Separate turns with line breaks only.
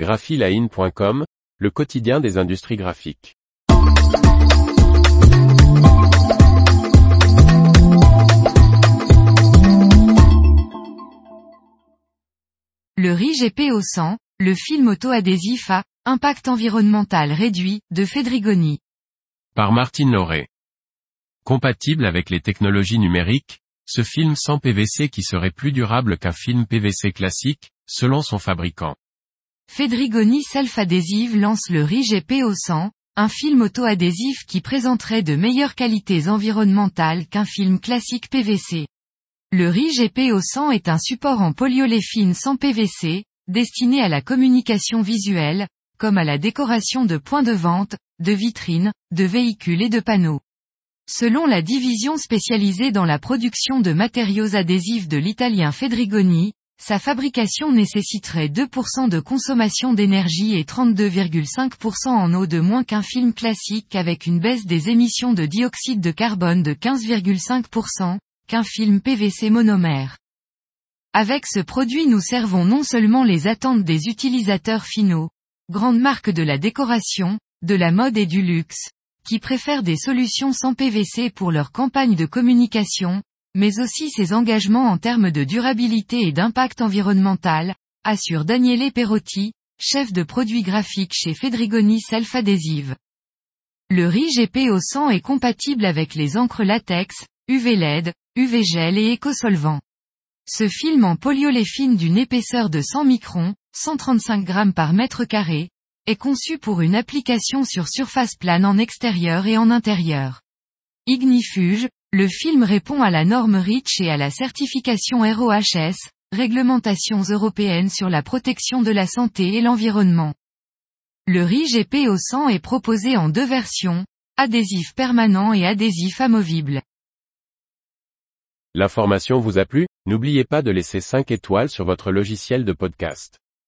graphiline.com, le quotidien des industries graphiques.
Le riz GPO100, le film auto-adhésif à impact environnemental réduit de Fedrigoni.
Par Martine Lauré. Compatible avec les technologies numériques, ce film sans PVC qui serait plus durable qu'un film PVC classique, selon son fabricant.
Fedrigoni Self-Adhesive lance le riz GPO100, un film auto-adhésif qui présenterait de meilleures qualités environnementales qu'un film classique PVC. Le riz GPO100 est un support en polyoléphine sans PVC, destiné à la communication visuelle, comme à la décoration de points de vente, de vitrines, de véhicules et de panneaux. Selon la division spécialisée dans la production de matériaux adhésifs de l'italien Fedrigoni, sa fabrication nécessiterait 2% de consommation d'énergie et 32,5% en eau de moins qu'un film classique avec une baisse des émissions de dioxyde de carbone de 15,5%, qu'un film PVC monomère. Avec ce produit nous servons non seulement les attentes des utilisateurs finaux, grandes marques de la décoration, de la mode et du luxe, qui préfèrent des solutions sans PVC pour leur campagne de communication, mais aussi ses engagements en termes de durabilité et d'impact environnemental, assure Daniele Perotti, chef de produits graphiques chez Fedrigoni Self-Adhesive. Le riz GPO 100 est compatible avec les encres latex, UV LED, UV gel et écosolvant. Ce film en polyoléphine d'une épaisseur de 100 microns, 135 grammes par mètre carré, est conçu pour une application sur surface plane en extérieur et en intérieur. Ignifuge, le film répond à la norme REACH et à la certification ROHS, réglementations européennes sur la protection de la santé et l'environnement. Le riz GPO 100 est proposé en deux versions, adhésif permanent et adhésif amovible.
L'information vous a plu? N'oubliez pas de laisser 5 étoiles sur votre logiciel de podcast.